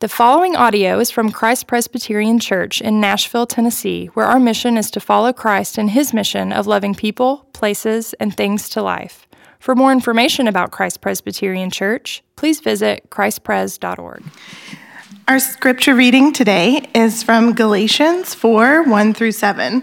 The following audio is from Christ Presbyterian Church in Nashville, Tennessee, where our mission is to follow Christ in his mission of loving people, places, and things to life. For more information about Christ Presbyterian Church, please visit christpres.org. Our scripture reading today is from Galatians 4 1 through 7.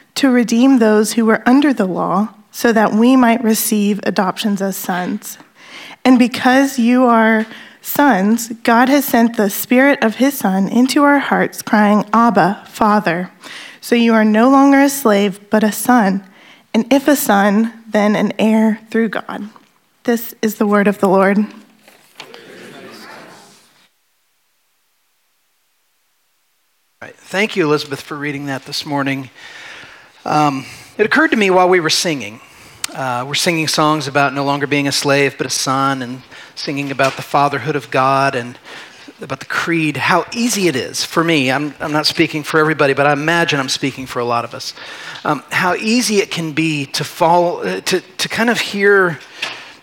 to redeem those who were under the law, so that we might receive adoptions as sons. And because you are sons, God has sent the Spirit of His Son into our hearts, crying, Abba, Father. So you are no longer a slave, but a son. And if a son, then an heir through God. This is the word of the Lord. Thank you, Elizabeth, for reading that this morning. Um, it occurred to me while we were singing. Uh, we're singing songs about no longer being a slave but a son, and singing about the fatherhood of God and about the creed, how easy it is for me. I'm, I'm not speaking for everybody, but I imagine I'm speaking for a lot of us. Um, how easy it can be to fall, uh, to, to kind of hear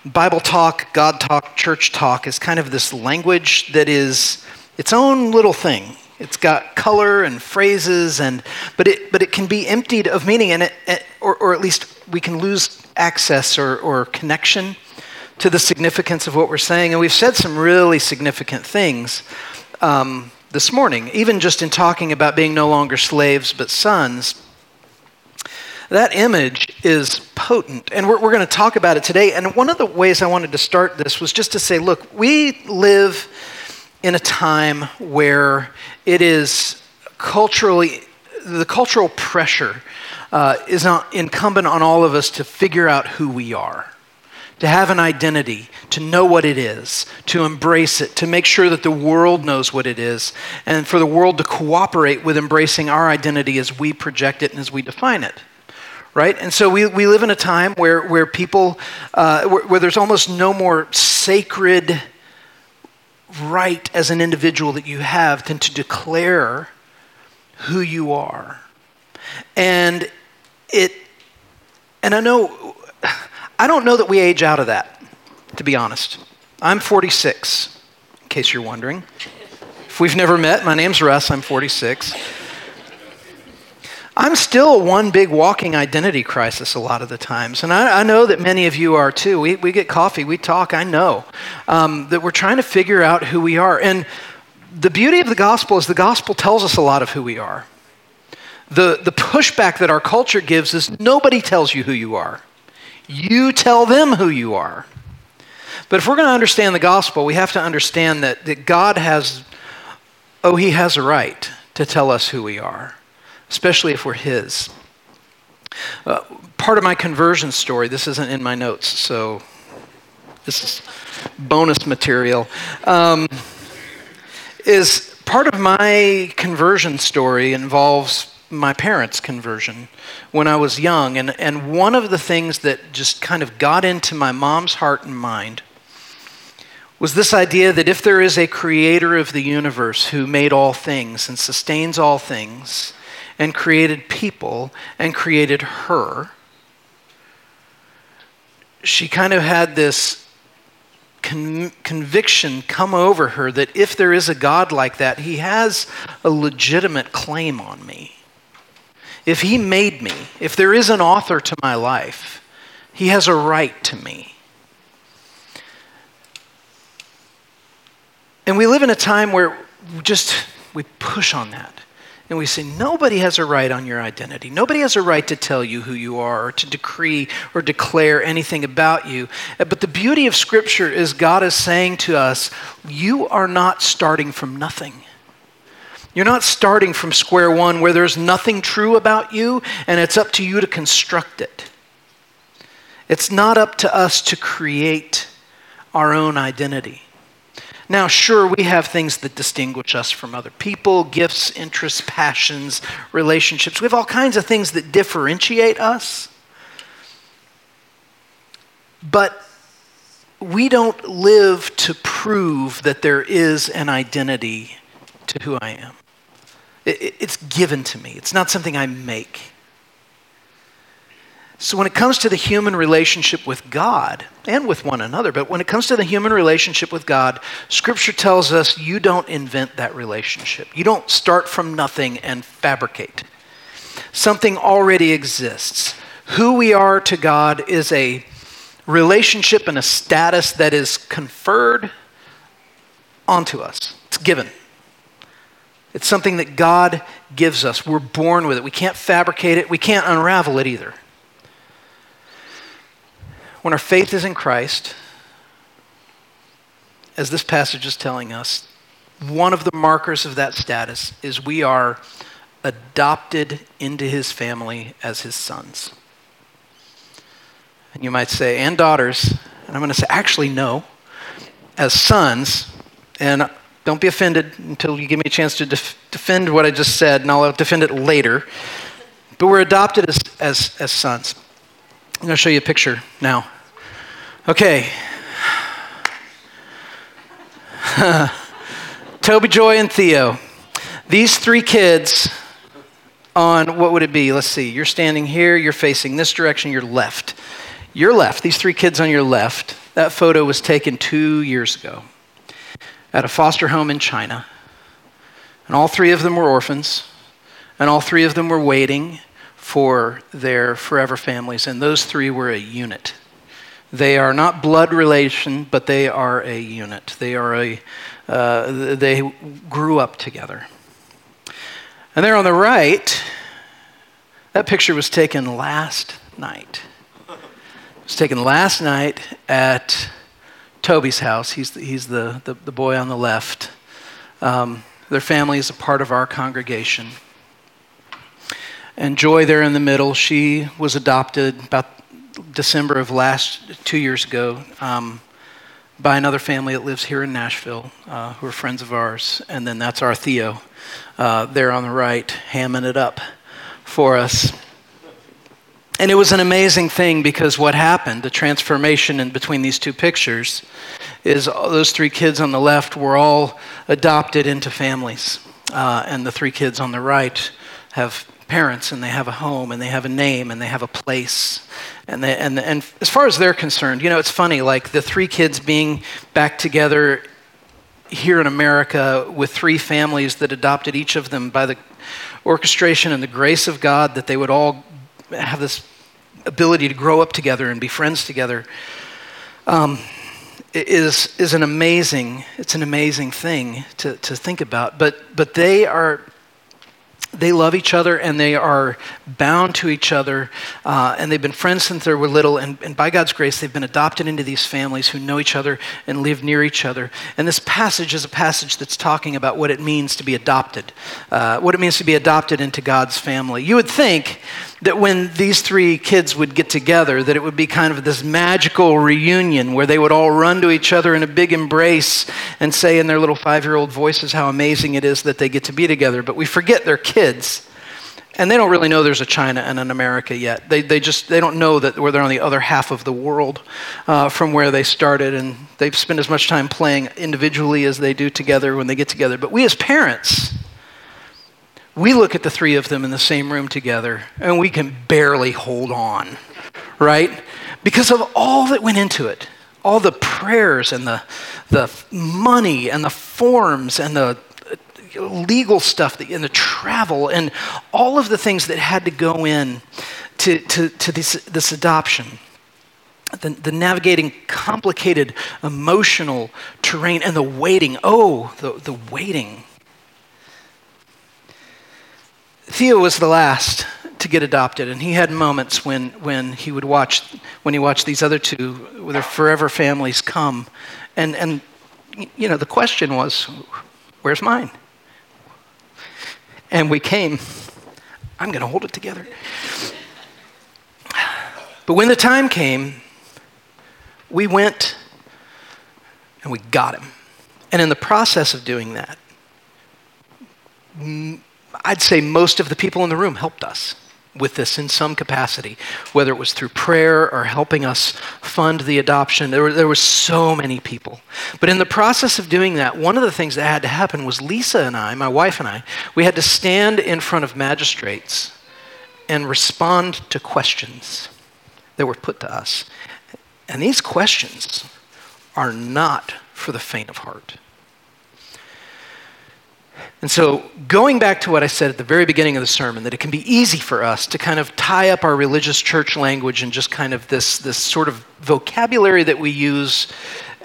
Bible talk, God talk, church talk as kind of this language that is its own little thing. It's got color and phrases, and, but, it, but it can be emptied of meaning, and it, or, or at least we can lose access or, or connection to the significance of what we're saying. And we've said some really significant things um, this morning, even just in talking about being no longer slaves but sons. That image is potent, and we're, we're going to talk about it today. And one of the ways I wanted to start this was just to say, look, we live in a time where it is culturally, the cultural pressure uh, is incumbent on all of us to figure out who we are, to have an identity, to know what it is, to embrace it, to make sure that the world knows what it is, and for the world to cooperate with embracing our identity as we project it and as we define it right? And so we, we live in a time where, where people, uh, where, where, there's almost no more sacred right as an individual that you have than to declare who you are. And it, and I know, I don't know that we age out of that, to be honest. I'm 46, in case you're wondering. If we've never met, my name's Russ, I'm 46. I'm still one big walking identity crisis a lot of the times. And I, I know that many of you are too. We, we get coffee, we talk, I know um, that we're trying to figure out who we are. And the beauty of the gospel is the gospel tells us a lot of who we are. The, the pushback that our culture gives is nobody tells you who you are, you tell them who you are. But if we're going to understand the gospel, we have to understand that, that God has, oh, He has a right to tell us who we are especially if we're His. Uh, part of my conversion story, this isn't in my notes, so this is bonus material, um, is part of my conversion story involves my parents' conversion when I was young. And, and one of the things that just kind of got into my mom's heart and mind was this idea that if there is a creator of the universe who made all things and sustains all things, and created people and created her, she kind of had this con- conviction come over her that if there is a God like that, he has a legitimate claim on me. If he made me, if there is an author to my life, he has a right to me. And we live in a time where just we push on that. And we say, nobody has a right on your identity. Nobody has a right to tell you who you are or to decree or declare anything about you. Uh, but the beauty of Scripture is God is saying to us, you are not starting from nothing. You're not starting from square one where there's nothing true about you and it's up to you to construct it. It's not up to us to create our own identity. Now, sure, we have things that distinguish us from other people gifts, interests, passions, relationships. We have all kinds of things that differentiate us. But we don't live to prove that there is an identity to who I am. It's given to me, it's not something I make. So, when it comes to the human relationship with God and with one another, but when it comes to the human relationship with God, Scripture tells us you don't invent that relationship. You don't start from nothing and fabricate. Something already exists. Who we are to God is a relationship and a status that is conferred onto us, it's given. It's something that God gives us. We're born with it. We can't fabricate it, we can't unravel it either when our faith is in Christ, as this passage is telling us, one of the markers of that status is we are adopted into his family as his sons. And you might say, and daughters. And I'm going to say, actually, no. As sons, and don't be offended until you give me a chance to def- defend what I just said, and I'll defend it later. But we're adopted as, as, as sons. I'm going to show you a picture now. Okay. Toby, Joy, and Theo. These three kids on what would it be? Let's see. You're standing here, you're facing this direction, you're left. Your left, these three kids on your left, that photo was taken two years ago at a foster home in China. And all three of them were orphans, and all three of them were waiting for their forever families, and those three were a unit. They are not blood relation, but they are a unit. They are a, uh, they grew up together. And there on the right, that picture was taken last night. It was taken last night at Toby's house. He's the, he's the, the, the boy on the left. Um, their family is a part of our congregation. And Joy there in the middle, she was adopted about December of last, two years ago, um, by another family that lives here in Nashville, uh, who are friends of ours. And then that's our Theo uh, there on the right, hamming it up for us. And it was an amazing thing because what happened, the transformation in between these two pictures, is those three kids on the left were all adopted into families. Uh, and the three kids on the right have parents and they have a home and they have a name and they have a place. And, they, and, and as far as they're concerned, you know, it's funny, like the three kids being back together here in America with three families that adopted each of them by the orchestration and the grace of God that they would all have this ability to grow up together and be friends together um, is, is an amazing, it's an amazing thing to, to think about. But, but they are they love each other and they are bound to each other uh, and they've been friends since they were little and, and, by god's grace they've been adopted into these families who know each other and live near each other. And this passage is a passage that's talking about what it means to be adopted uh, what it means to be adopted into god's family. You would think that when these three kids would get together that it would be kind of this magical reunion where they would all run to each other in a big embrace and say in their little five-year-old voices how amazing it is that they get to be together. But we forget they're kids and they don't really know there's a china and an america yet. They, they just they don't know that where they're on the other half of the world uh, from where they started. And they've spent as much time playing individually as they do together when they get together. But we as parents we look at the three of them in the same room together and we can barely hold on, right? Because of all that went into it, all the prayers and the, the money and the forms and the legal stuff and the travel and all of the things that had to go in to, to, to this, this adoption. The, the, navigating complicated emotional terrain and the waiting. Oh, the, the waiting Theo was the last to get adopted, and he had moments when, when he would watch when he watched these other two, their forever families come, and and you know the question was, where's mine? And we came. I'm going to hold it together. But when the time came, we went and we got him. And in the process of doing that, I'd say most of the people in the room helped us with this in some capacity, whether it was through prayer or helping us fund the adoption. There were, there were so many people. But in the process of doing that, one of the things that had to happen was Lisa and I, my wife and I, we had to stand in front of magistrates and respond to questions that were put to us. And these questions are not for the faint of heart. And so, going back to what I said at the very beginning of the sermon, that it can be easy for us to kind of tie up our religious church language and just kind of this, this sort of vocabulary that we use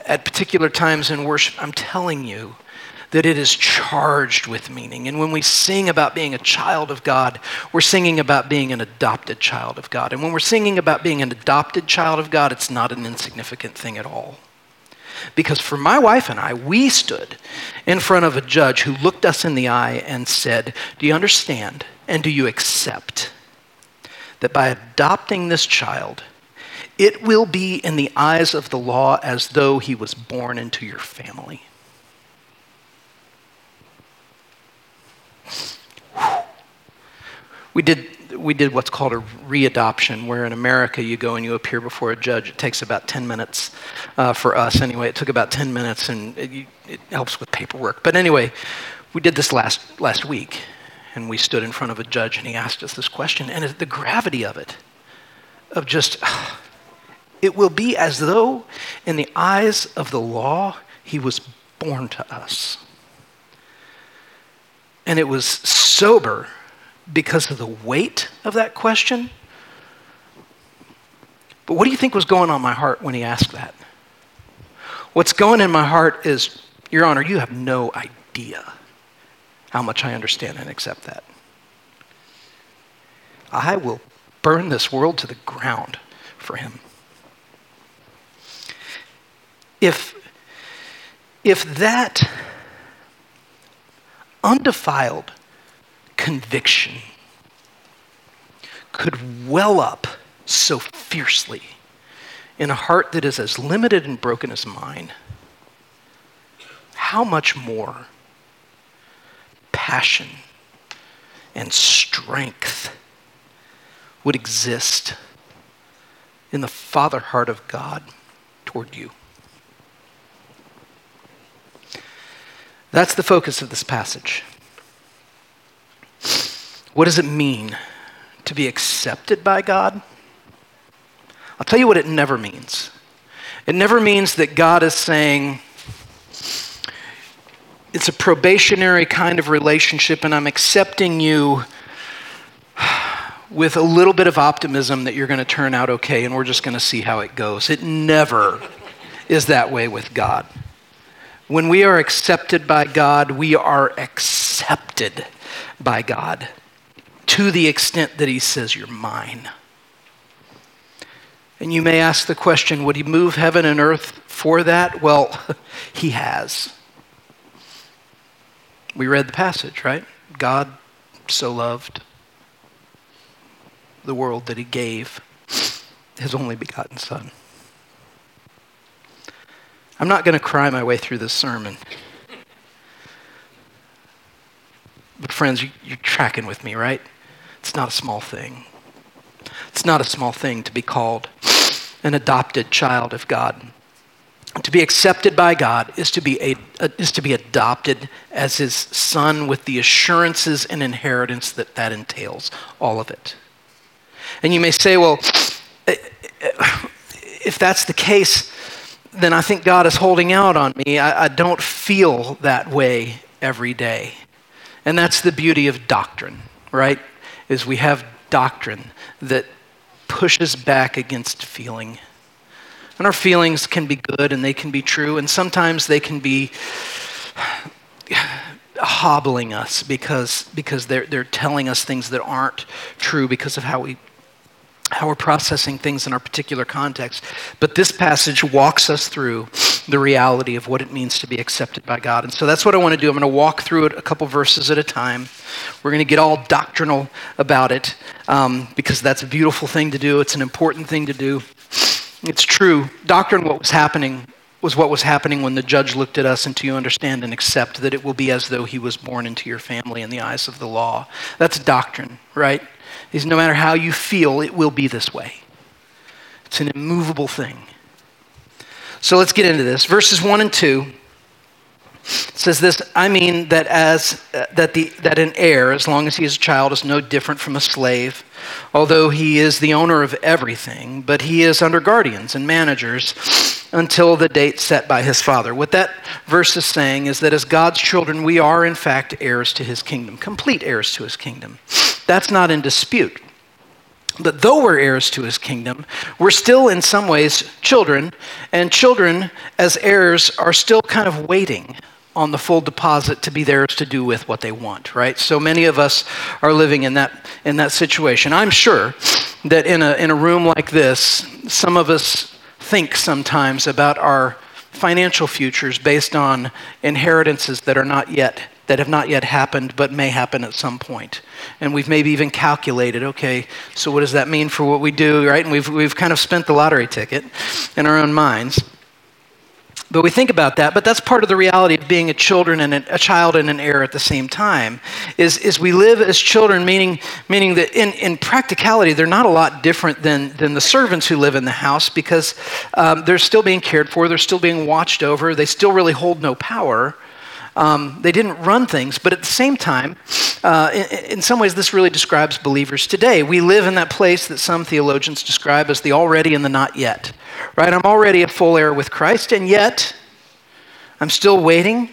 at particular times in worship, I'm telling you that it is charged with meaning. And when we sing about being a child of God, we're singing about being an adopted child of God. And when we're singing about being an adopted child of God, it's not an insignificant thing at all. Because for my wife and I, we stood in front of a judge who looked us in the eye and said, Do you understand and do you accept that by adopting this child, it will be in the eyes of the law as though he was born into your family? We did we did what's called a readoption, where in America you go and you appear before a judge. It takes about 10 minutes uh, for us anyway. It took about 10 minutes and it, it helps with paperwork. But anyway, we did this last, last week and we stood in front of a judge and he asked us this question. And the gravity of it, of just, it will be as though in the eyes of the law, he was born to us. And it was sober because of the weight of that question. But what do you think was going on my heart when he asked that? What's going in my heart is, Your Honor, you have no idea how much I understand and accept that. I will burn this world to the ground for him. If, if that undefiled conviction could well up so fiercely in a heart that is as limited and broken as mine, how much more passion and strength would exist in the father heart of God toward you? That's the focus of this passage. What does it mean to be accepted by God? I'll tell you what it never means. It never means that God is saying, it's a probationary kind of relationship, and I'm accepting you with a little bit of optimism that you're going to turn out okay, and we're just going to see how it goes. It never is that way with God. When we are accepted by God, we are accepted by God to the extent that he says, You're mine. And you may ask the question would he move heaven and earth for that? Well, he has. We read the passage, right? God so loved the world that he gave his only begotten Son. I'm not going to cry my way through this sermon. But, friends, you, are tracking with me, right? It's not a small thing. It's not a small thing to be called an adopted child of God. To be accepted by God is to be, a, is to be adopted as his son with the assurances and inheritance that that entails, all of it. And you may say, well, if that's the case, then I think God is holding out on me. I, I don't feel that way every day. And that's the beauty of doctrine, right? is we have doctrine that pushes back against feeling. And our feelings can be good and they can be true, and sometimes they can be hobbling us because, because they're, they're telling us things that aren't true because of how we how we're processing things in our particular context. But this passage walks us through the reality of what it means to be accepted by God. And so that's what I want to do. I'm going to walk through it a couple verses at a time. We're going to get all doctrinal about it um, because that's a beautiful thing to do. It's an important thing to do. It's true. Doctrine, what was happening was what was happening when the judge looked at us until you understand and accept that it will be as though he was born into your family in the eyes of the law. That's doctrine, right? Is no matter how you feel, it will be this way. It's an immovable thing. So let's get into this. Verses 1 and 2 says this I mean that as uh, that the that an heir as long as he is a child is no different from a slave although he is the owner of everything but he is under guardians and managers until the date set by his father what that verse is saying is that as God's children we are in fact heirs to his kingdom complete heirs to his kingdom that's not in dispute but though we're heirs to his kingdom, we're still in some ways children, and children as heirs are still kind of waiting on the full deposit to be theirs to do with what they want, right? So many of us are living in that, in that situation. I'm sure that in a, in a room like this, some of us think sometimes about our financial futures based on inheritances that are not yet that have not yet happened but may happen at some point. And we've maybe even calculated, okay, so what does that mean for what we do, right? And we've, we've kind of spent the lottery ticket in our own minds. But we think about that, but that's part of the reality of being a children and a, a, child and an heir at the same time. Is, is we live as children, meaning, meaning that in, in practicality, they're not a lot different than, than the servants who live in the house because um, they're still being cared for, they're still being watched over, they still really hold no power. Um, they didn't run things, but at the same time, uh, in, in, some ways, this really describes believers today. We live in that place that some theologians describe as the already and the not yet. Right? I'm already a full heir with Christ, and yet I'm still waiting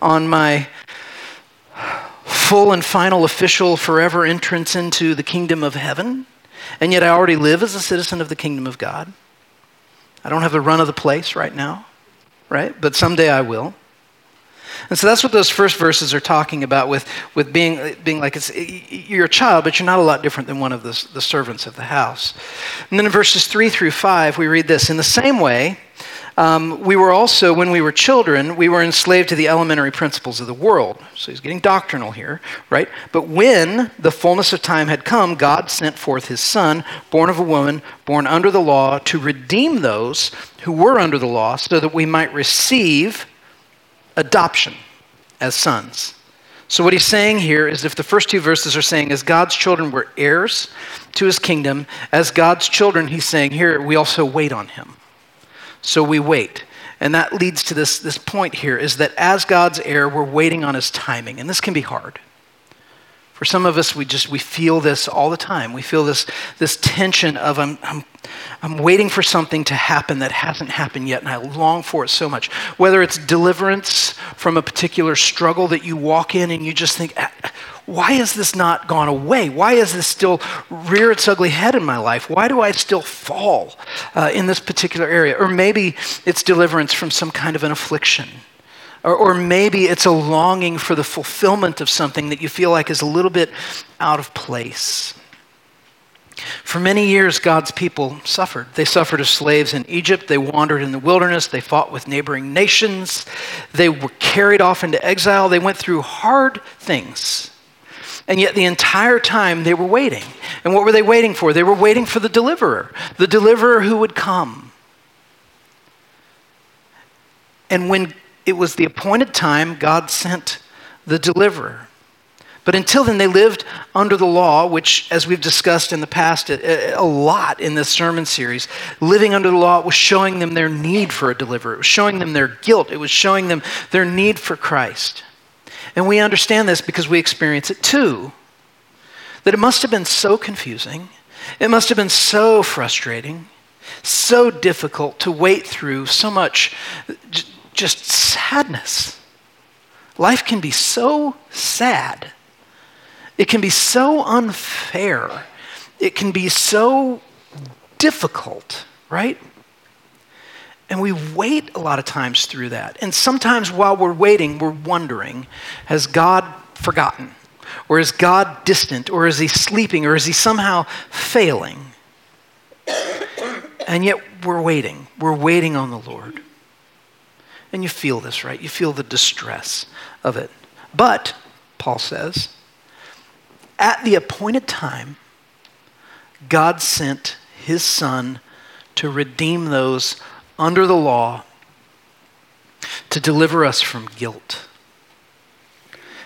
on my full and final official forever entrance into the kingdom of heaven. And yet I already live as a citizen of the kingdom of God. I don't have the run of the place right now, right? But someday I will. And so that's what those first verses are talking about with, with being, being like it's, you're a child, but you're not a lot different than one of the, the servants of the house. And then in verses 3 through 5, we read this In the same way, um, we were also, when we were children, we were enslaved to the elementary principles of the world. So he's getting doctrinal here, right? But when the fullness of time had come, God sent forth his Son, born of a woman, born under the law, to redeem those who were under the law, so that we might receive adoption as sons. So, what he's saying here is if the first two verses are saying, as God's children, we're heirs to his kingdom, as God's children, he's saying here, we also wait on him. So, we wait. And that leads to this, this point here is that as God's heir, we're waiting on his timing. And this can be hard. For some of us, we just we feel this all the time. We feel this, this tension of I'm, I'm, I'm waiting for something to happen that hasn't happened yet, and I long for it so much. Whether it's deliverance from a particular struggle that you walk in and you just think, ah, why has this not gone away? Why is this still rear its ugly head in my life? Why do I still fall uh, in this particular area? Or maybe it's deliverance from some kind of an affliction or, or maybe it's a longing for the fulfillment of something that you feel like is a little bit out of place. For many years, God's people suffered. They suffered as slaves in Egypt. They wandered in the wilderness. They fought with neighboring nations. They were carried off into exile. They went through hard things. And yet, the entire time, they were waiting. And what were they waiting for? They were waiting for the deliverer, the deliverer who would come. And when it was the appointed time God sent the deliverer. But until then, they lived under the law, which, as we've discussed in the past a, a, lot in this sermon series, living under the law was showing them their need for a deliverer. It was showing them their guilt. It was showing them their need for Christ. And we understand this because we experience it too. That it must have been so confusing, it must have been so frustrating, so difficult to wait through so much just sadness. Life can be so sad. It can be so unfair. It can be so difficult, right? And we wait a lot of times through that. And sometimes while we're waiting, we're wondering has God forgotten? Or is God distant? Or is he sleeping? Or is he somehow failing? And yet we're waiting. We're waiting on the Lord. And you feel this, right? You feel the distress of it. But, Paul says, at the appointed time, God sent his son to redeem those under the law to deliver us from guilt.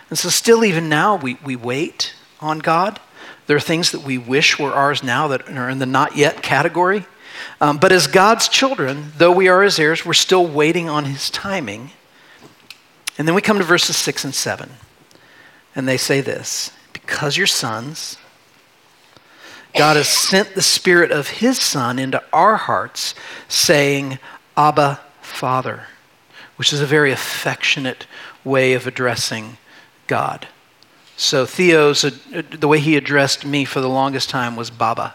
And so, still, even now, we, we wait on God. There are things that we wish were ours now that are in the not yet category. Um, but as God's children, though we are his heirs, we're still waiting on his timing. And then we come to verses 6 and 7. And they say this Because you're sons, God has sent the Spirit of his Son into our hearts, saying, Abba, Father, which is a very affectionate way of addressing God. So Theo's, uh, the way he addressed me for the longest time was Baba,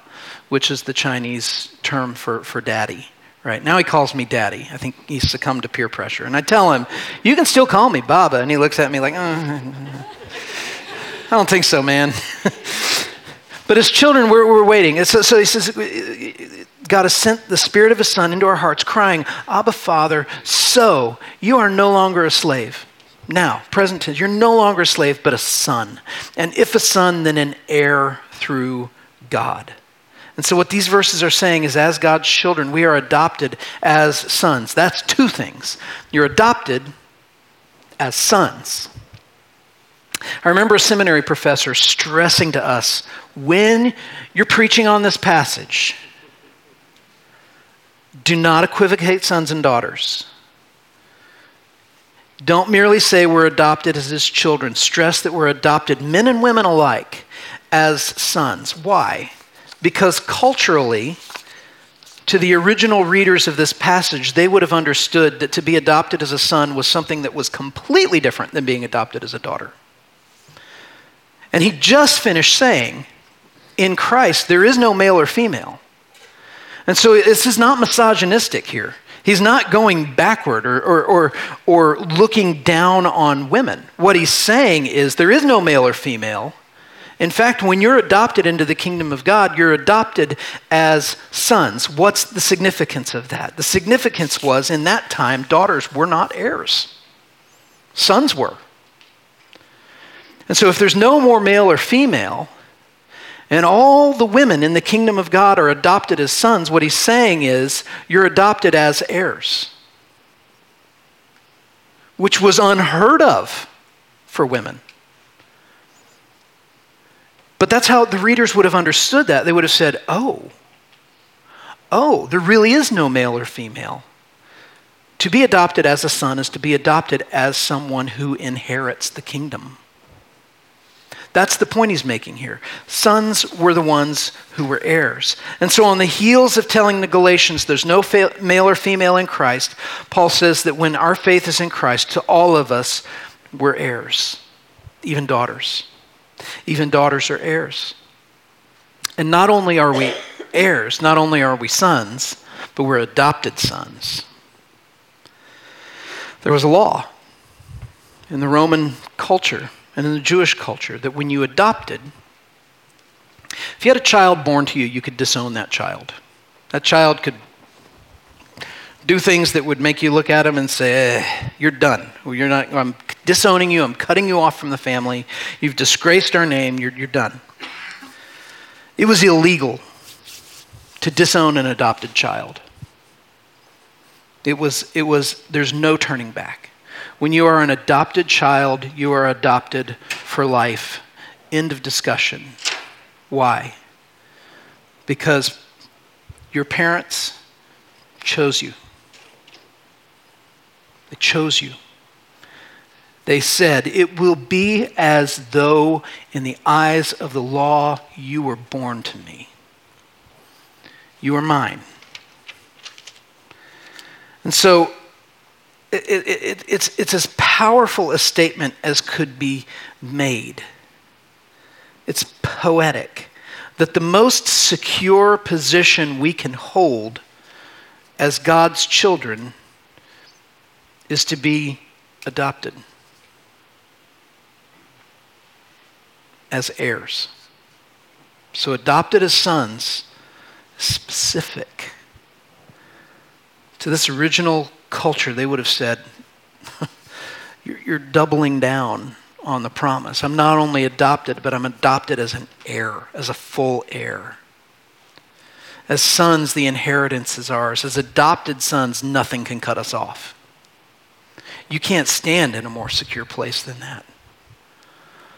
which is the Chinese term for, for daddy. Right now he calls me daddy. I think he succumbed to peer pressure. And I tell him, you can still call me Baba. And he looks at me like, uh, I don't think so, man. but as children, we're, we're waiting. So, so he says, God has sent the Spirit of His Son into our hearts, crying, Abba, Father, so you are no longer a slave now, present tense, you're no longer a slave, but a son. And if a son, then an heir through God. And so, what these verses are saying is, as God's children, we are adopted as sons. That's two things. You're adopted as sons. I remember a seminary professor stressing to us when you're preaching on this passage, do not equivocate sons and daughters. Don't merely say we're adopted as his children. Stress that we're adopted, men and women alike, as sons. Why? Because culturally, to the original readers of this passage, they would have understood that to be adopted as a son was something that was completely different than being adopted as a daughter. And he just finished saying, in Christ, there is no male or female. And so this is not misogynistic here. He's not going backward or, or, or, or, looking down on women. What he's saying is there is no male or female. In fact, when you're adopted into the kingdom of God, you're adopted as sons. What's the significance of that? The significance was in that time, daughters were not heirs, sons were. And so if there's no more male or female, and all the women in the kingdom of God are adopted as sons. What he's saying is, you're adopted as heirs, which was unheard of for women. But that's how the readers would have understood that. They would have said, oh, oh, there really is no male or female. To be adopted as a son is to be adopted as someone who inherits the kingdom. That's the point he's making here. Sons were the ones who were heirs. And so, on the heels of telling the Galatians there's no fa- male or female in Christ, Paul says that when our faith is in Christ, to all of us, we're heirs, even daughters. Even daughters are heirs. And not only are we heirs, not only are we sons, but we're adopted sons. There was a law in the Roman culture and in the Jewish culture that when you adopted, if you had a child born to you, you could disown that child. That child could do things that would make you look at him and say, eh, "You're done. You're not. I'm disowning you. I'm cutting you off from the family. You've disgraced our name. You're, you're done." It was illegal to disown an adopted child. It was. It was. There's no turning back. When you are an adopted child, you are adopted for life. End of discussion. Why? Because your parents chose you. They chose you. They said, It will be as though in the eyes of the law you were born to me. You are mine. And so it, it, it's, it's as powerful a statement as could be made. It's poetic that the most secure position we can hold as God's children is to be adopted as heirs. So, adopted as sons, specific to this original culture, they would have said, you're, doubling down on the promise. I'm not only adopted, but I'm adopted as an heir, as a full heir. As sons, the inheritance is ours. As adopted sons, nothing can cut us off. You can't stand in a more secure place than that.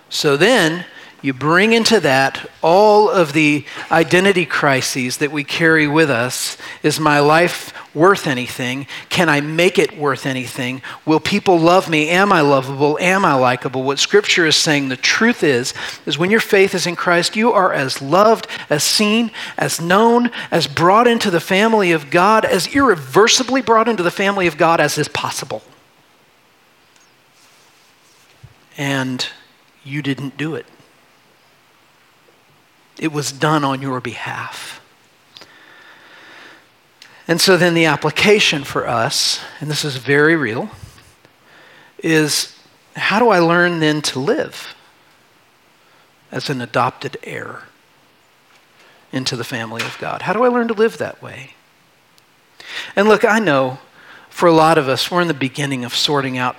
So then you bring into that all of the identity crises that we carry with us. Is my life worth anything? Can I make it worth anything? Will people love me? Am I lovable? Am I likable? What scripture is saying, the truth is, is when your faith is in Christ, you are as loved, as seen, as known, as brought into the family of God, as irreversibly brought into the family of God as is possible. And you didn't do it. It was done on your behalf. And so then the application for us, and this is very real, is how do I learn then to live as an adopted heir into the family of God? How do I learn to live that way? And look, I know for a lot of us, we're in the beginning of sorting out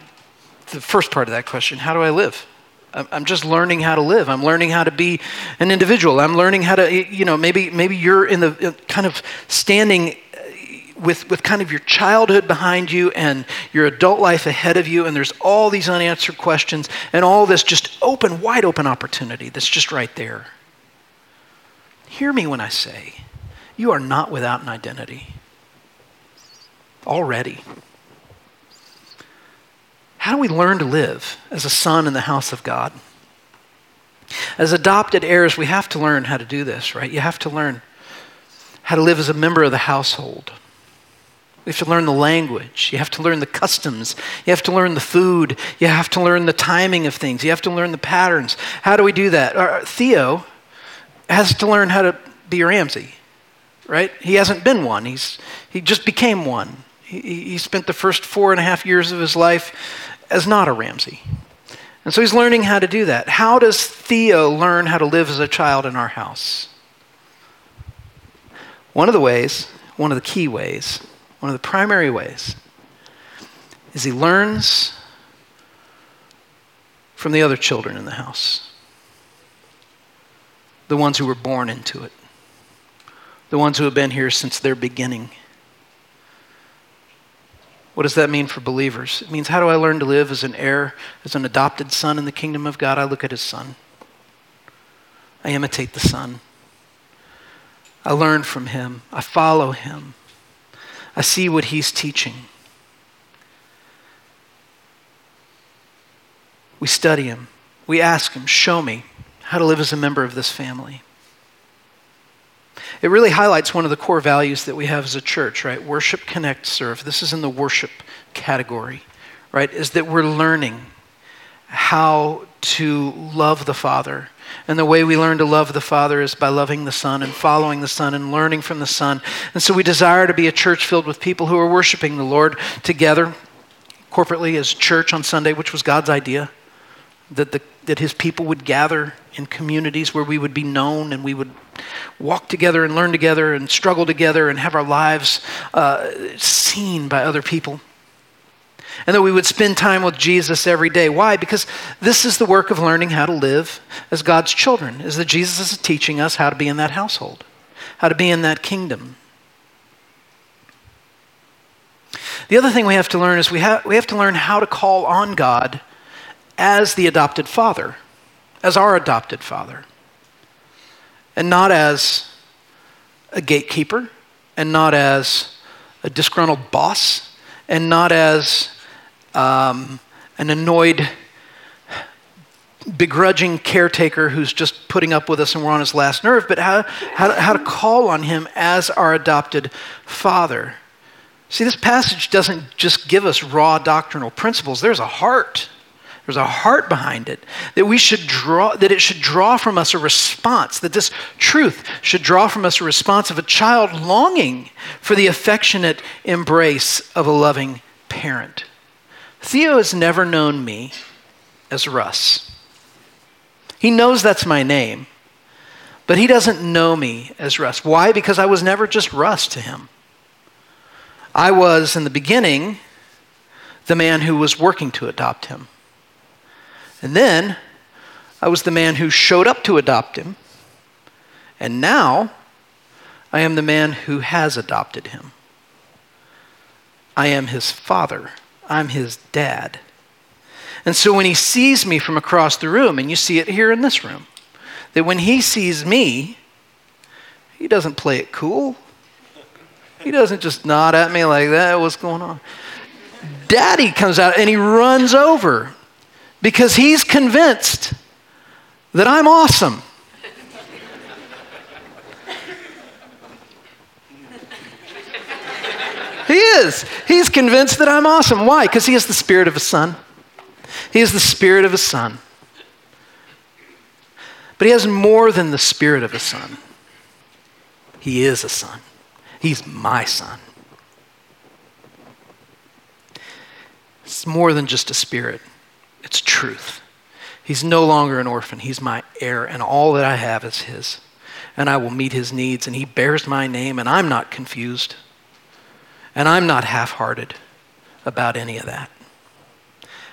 the first part of that question how do I live? I'm just learning how to live. I'm learning how to be an individual. I'm learning how to, you know, maybe, maybe you're in the uh, kind of standing uh, with, with kind of your childhood behind you and your adult life ahead of you, and there's all these unanswered questions and all this just open, wide open opportunity that's just right there. Hear me when I say, you are not without an identity already. How do we learn to live as a son in the house of God? As adopted heirs, we have to learn how to do this, right? You have to learn how to live as a member of the household. We have to learn the language. You have to learn the customs. You have to learn the food. You have to learn the timing of things. You have to learn the patterns. How do we do that? Uh, Theo has to learn how to be Ramsey, right? He hasn't been one. He's, he just became one. He, he spent the first four and a half years of his life as not a Ramsey. And so he's learning how to do that. How does Theo learn how to live as a child in our house? One of the ways, one of the key ways, one of the primary ways, is he learns from the other children in the house, the ones who were born into it, the ones who have been here since their beginning. What does that mean for believers? It means how do I learn to live as an heir, as an adopted son in the kingdom of God? I look at his son. I imitate the son. I learn from him. I follow him. I see what he's teaching. We study him. We ask him, show me how to live as a member of this family. It really highlights one of the core values that we have as a church, right? Worship, connect, serve. This is in the worship category, right? Is that we're learning how to love the Father. And the way we learn to love the Father is by loving the Son and following the Son and learning from the Son. And so we desire to be a church filled with people who are worshiping the Lord together, corporately as church on Sunday, which was God's idea that, the, that his people would gather in communities where we would be known and we would walk together and learn together and struggle together and have our lives uh, seen by other people. And that we would spend time with Jesus every day. Why? Because this is the work of learning how to live as God's children, is that Jesus is teaching us how to be in that household, how to be in that kingdom. The other thing we have to learn is we, ha- we have to learn how to call on God as the adopted father, as our adopted father, and not as a gatekeeper, and not as a disgruntled boss, and not as um, an annoyed, begrudging caretaker who's just putting up with us and we're on his last nerve, but how, how, how to call on him as our adopted father. See, this passage doesn't just give us raw doctrinal principles, there's a heart there's a heart behind it that we should draw, that it should draw from us a response, that this truth should draw from us a response of a child longing for the affectionate embrace of a loving parent. Theo has never known me as Russ. He knows that's my name, but he doesn't know me as Russ. Why? Because I was never just Russ to him. I was, in the beginning, the man who was working to adopt him. And then I was the man who showed up to adopt him. And now I am the man who has adopted him. I am his father I'm his dad. And so when he sees me from across the room, and you see it here in this room, that when he sees me, he doesn't play it cool. He doesn't just nod at me like that. What's going on? Daddy comes out and he runs over because he's convinced that I'm awesome. He is. He's convinced that I'm awesome. Why? Because he has the spirit of a son. He is the spirit of a son. But he has more than the spirit of a son. He is a son. He's my son. It's more than just a spirit, it's truth. He's no longer an orphan. He's my heir, and all that I have is his. And I will meet his needs, and he bears my name, and I'm not confused. And I'm not half hearted about any of that.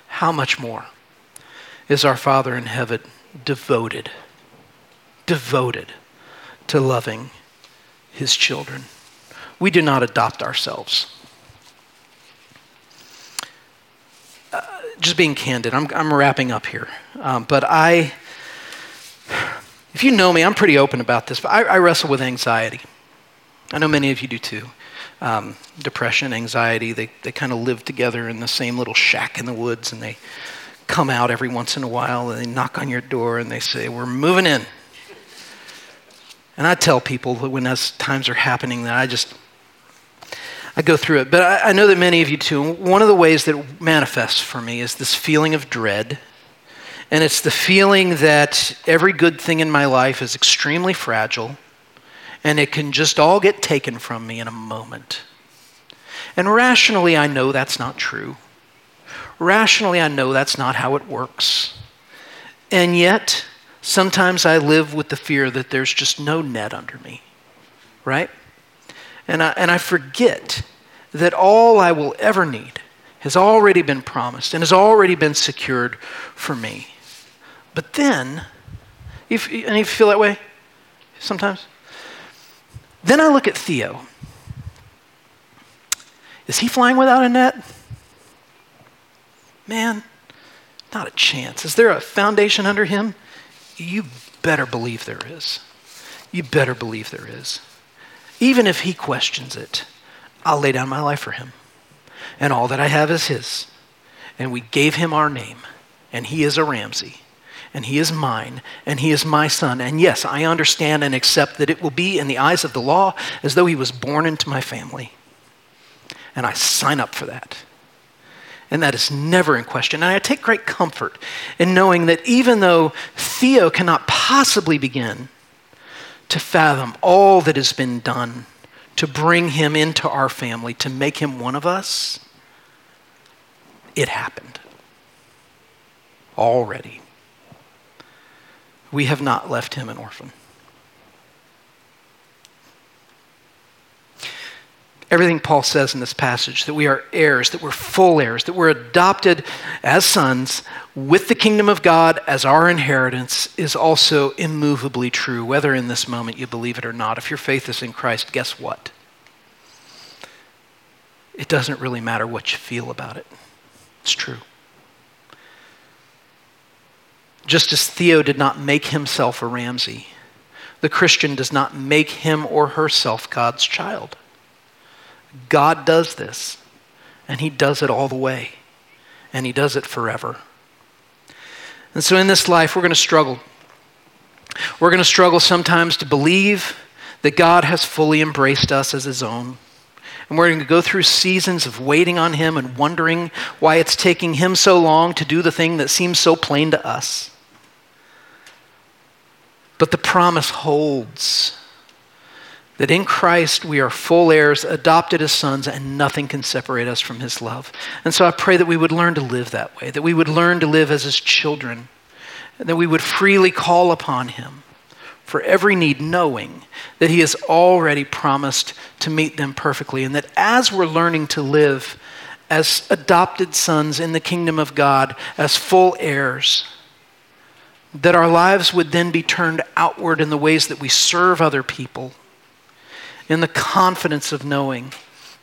How much more is our Father in heaven devoted, devoted to loving his children? We do not adopt ourselves. Just being candid, I'm, I'm wrapping up here. Um, but I, if you know me, I'm pretty open about this, but I, I wrestle with anxiety. I know many of you do too um, depression, anxiety, they, they kind of live together in the same little shack in the woods and they come out every once in a while and they knock on your door and they say, We're moving in. And I tell people that when those times are happening that I just, I go through it. But I, I know that many of you too. One of the ways that manifests for me is this feeling of dread. And it's the feeling that every good thing in my life is extremely fragile and it can just all get taken from me in a moment. And rationally, I know that's not true. Rationally, I know that's not how it works. And yet, sometimes I live with the fear that there's just no net under me, right? And I, and I forget that all I will ever need has already been promised and has already been secured for me. But then, if, and you feel that way sometimes? Then I look at Theo. Is he flying without a net? Man, not a chance. Is there a foundation under him? You better believe there is. You better believe there is. Even if he questions it, I'll lay down my life for him. And all that I have is his. And we gave him our name, and he is a Ramsey and he is mine, and he is my son. And yes, I understand and accept that it will be in the eyes of the law as though he was born into my family. And I sign up for that. And that is never in question. And I take great comfort in knowing that even though Theo cannot possibly begin to fathom all that has been done to bring him into our family, to make him one of us, it happened already we have not left him an orphan. Everything Paul says in this passage that we are heirs, that we're full heirs, that we're adopted as sons with the kingdom of God as our inheritance is also immovably true, whether in this moment you believe it or not. If your faith is in Christ, guess what? It doesn't really matter what you feel about it. It's true. Just as Theo did not make himself a Ramsey, the Christian does not make him or herself God's child. God does this, and He does it all the way, and He does it forever. And so in this life, we're going to struggle. We're going to struggle sometimes to believe that God has fully embraced us as His own. And we're going to go through seasons of waiting on Him and wondering why it's taking Him so long to do the thing that seems so plain to us. But the promise holds that in Christ we are full heirs, adopted as sons, and nothing can separate us from his love. And so I pray that we would learn to live that way, that we would learn to live as his children, and that we would freely call upon him for every need, knowing that he has already promised to meet them perfectly, and that as we're learning to live as adopted sons in the kingdom of God, as full heirs, that our lives would then be turned outward in the ways that we serve other people, in the confidence of knowing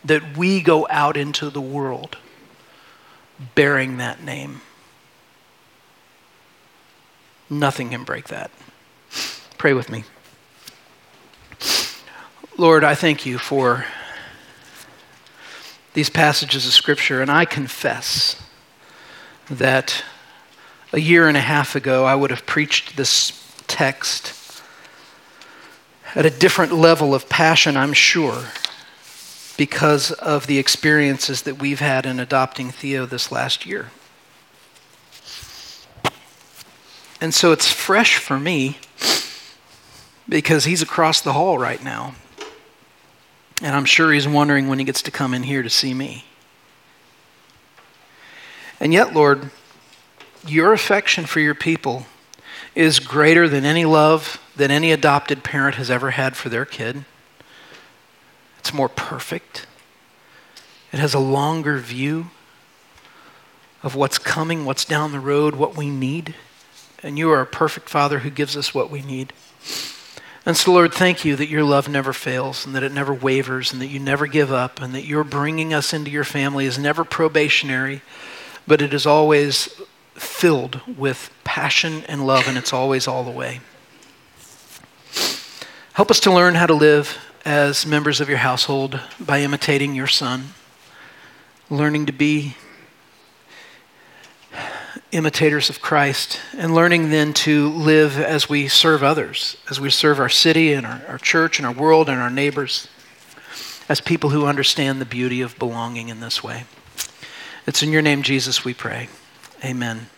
that we go out into the world bearing that name. Nothing can break that. Pray with me. Lord, I thank you for these passages of Scripture, and I confess that a year and a half ago I would have preached this text at a different level of passion, I'm sure, because of the experiences that we've had in adopting Theo this last year. And so it's fresh for me because he's across the hall right now. And I'm sure he's wondering when he gets to come in here to see me. And yet, Lord, your affection for your people is greater than any love that any adopted parent has ever had for their kid. It's more perfect. It has a longer view of what's coming, what's down the road, what we need. And you are a perfect Father who gives us what we need. And so, Lord, thank you that your love never fails and that it never wavers and that you never give up and that your bringing us into your family is never probationary, but it is always filled with passion and love, and it's always all the way. Help us to learn how to live as members of your household by imitating your son, learning to be imitators of Christ, and learning then to live as we serve others, as we serve our city and our, our church and our world and our neighbors, as people who understand the beauty of belonging in this way. It's in your name, Jesus, we pray. Amen.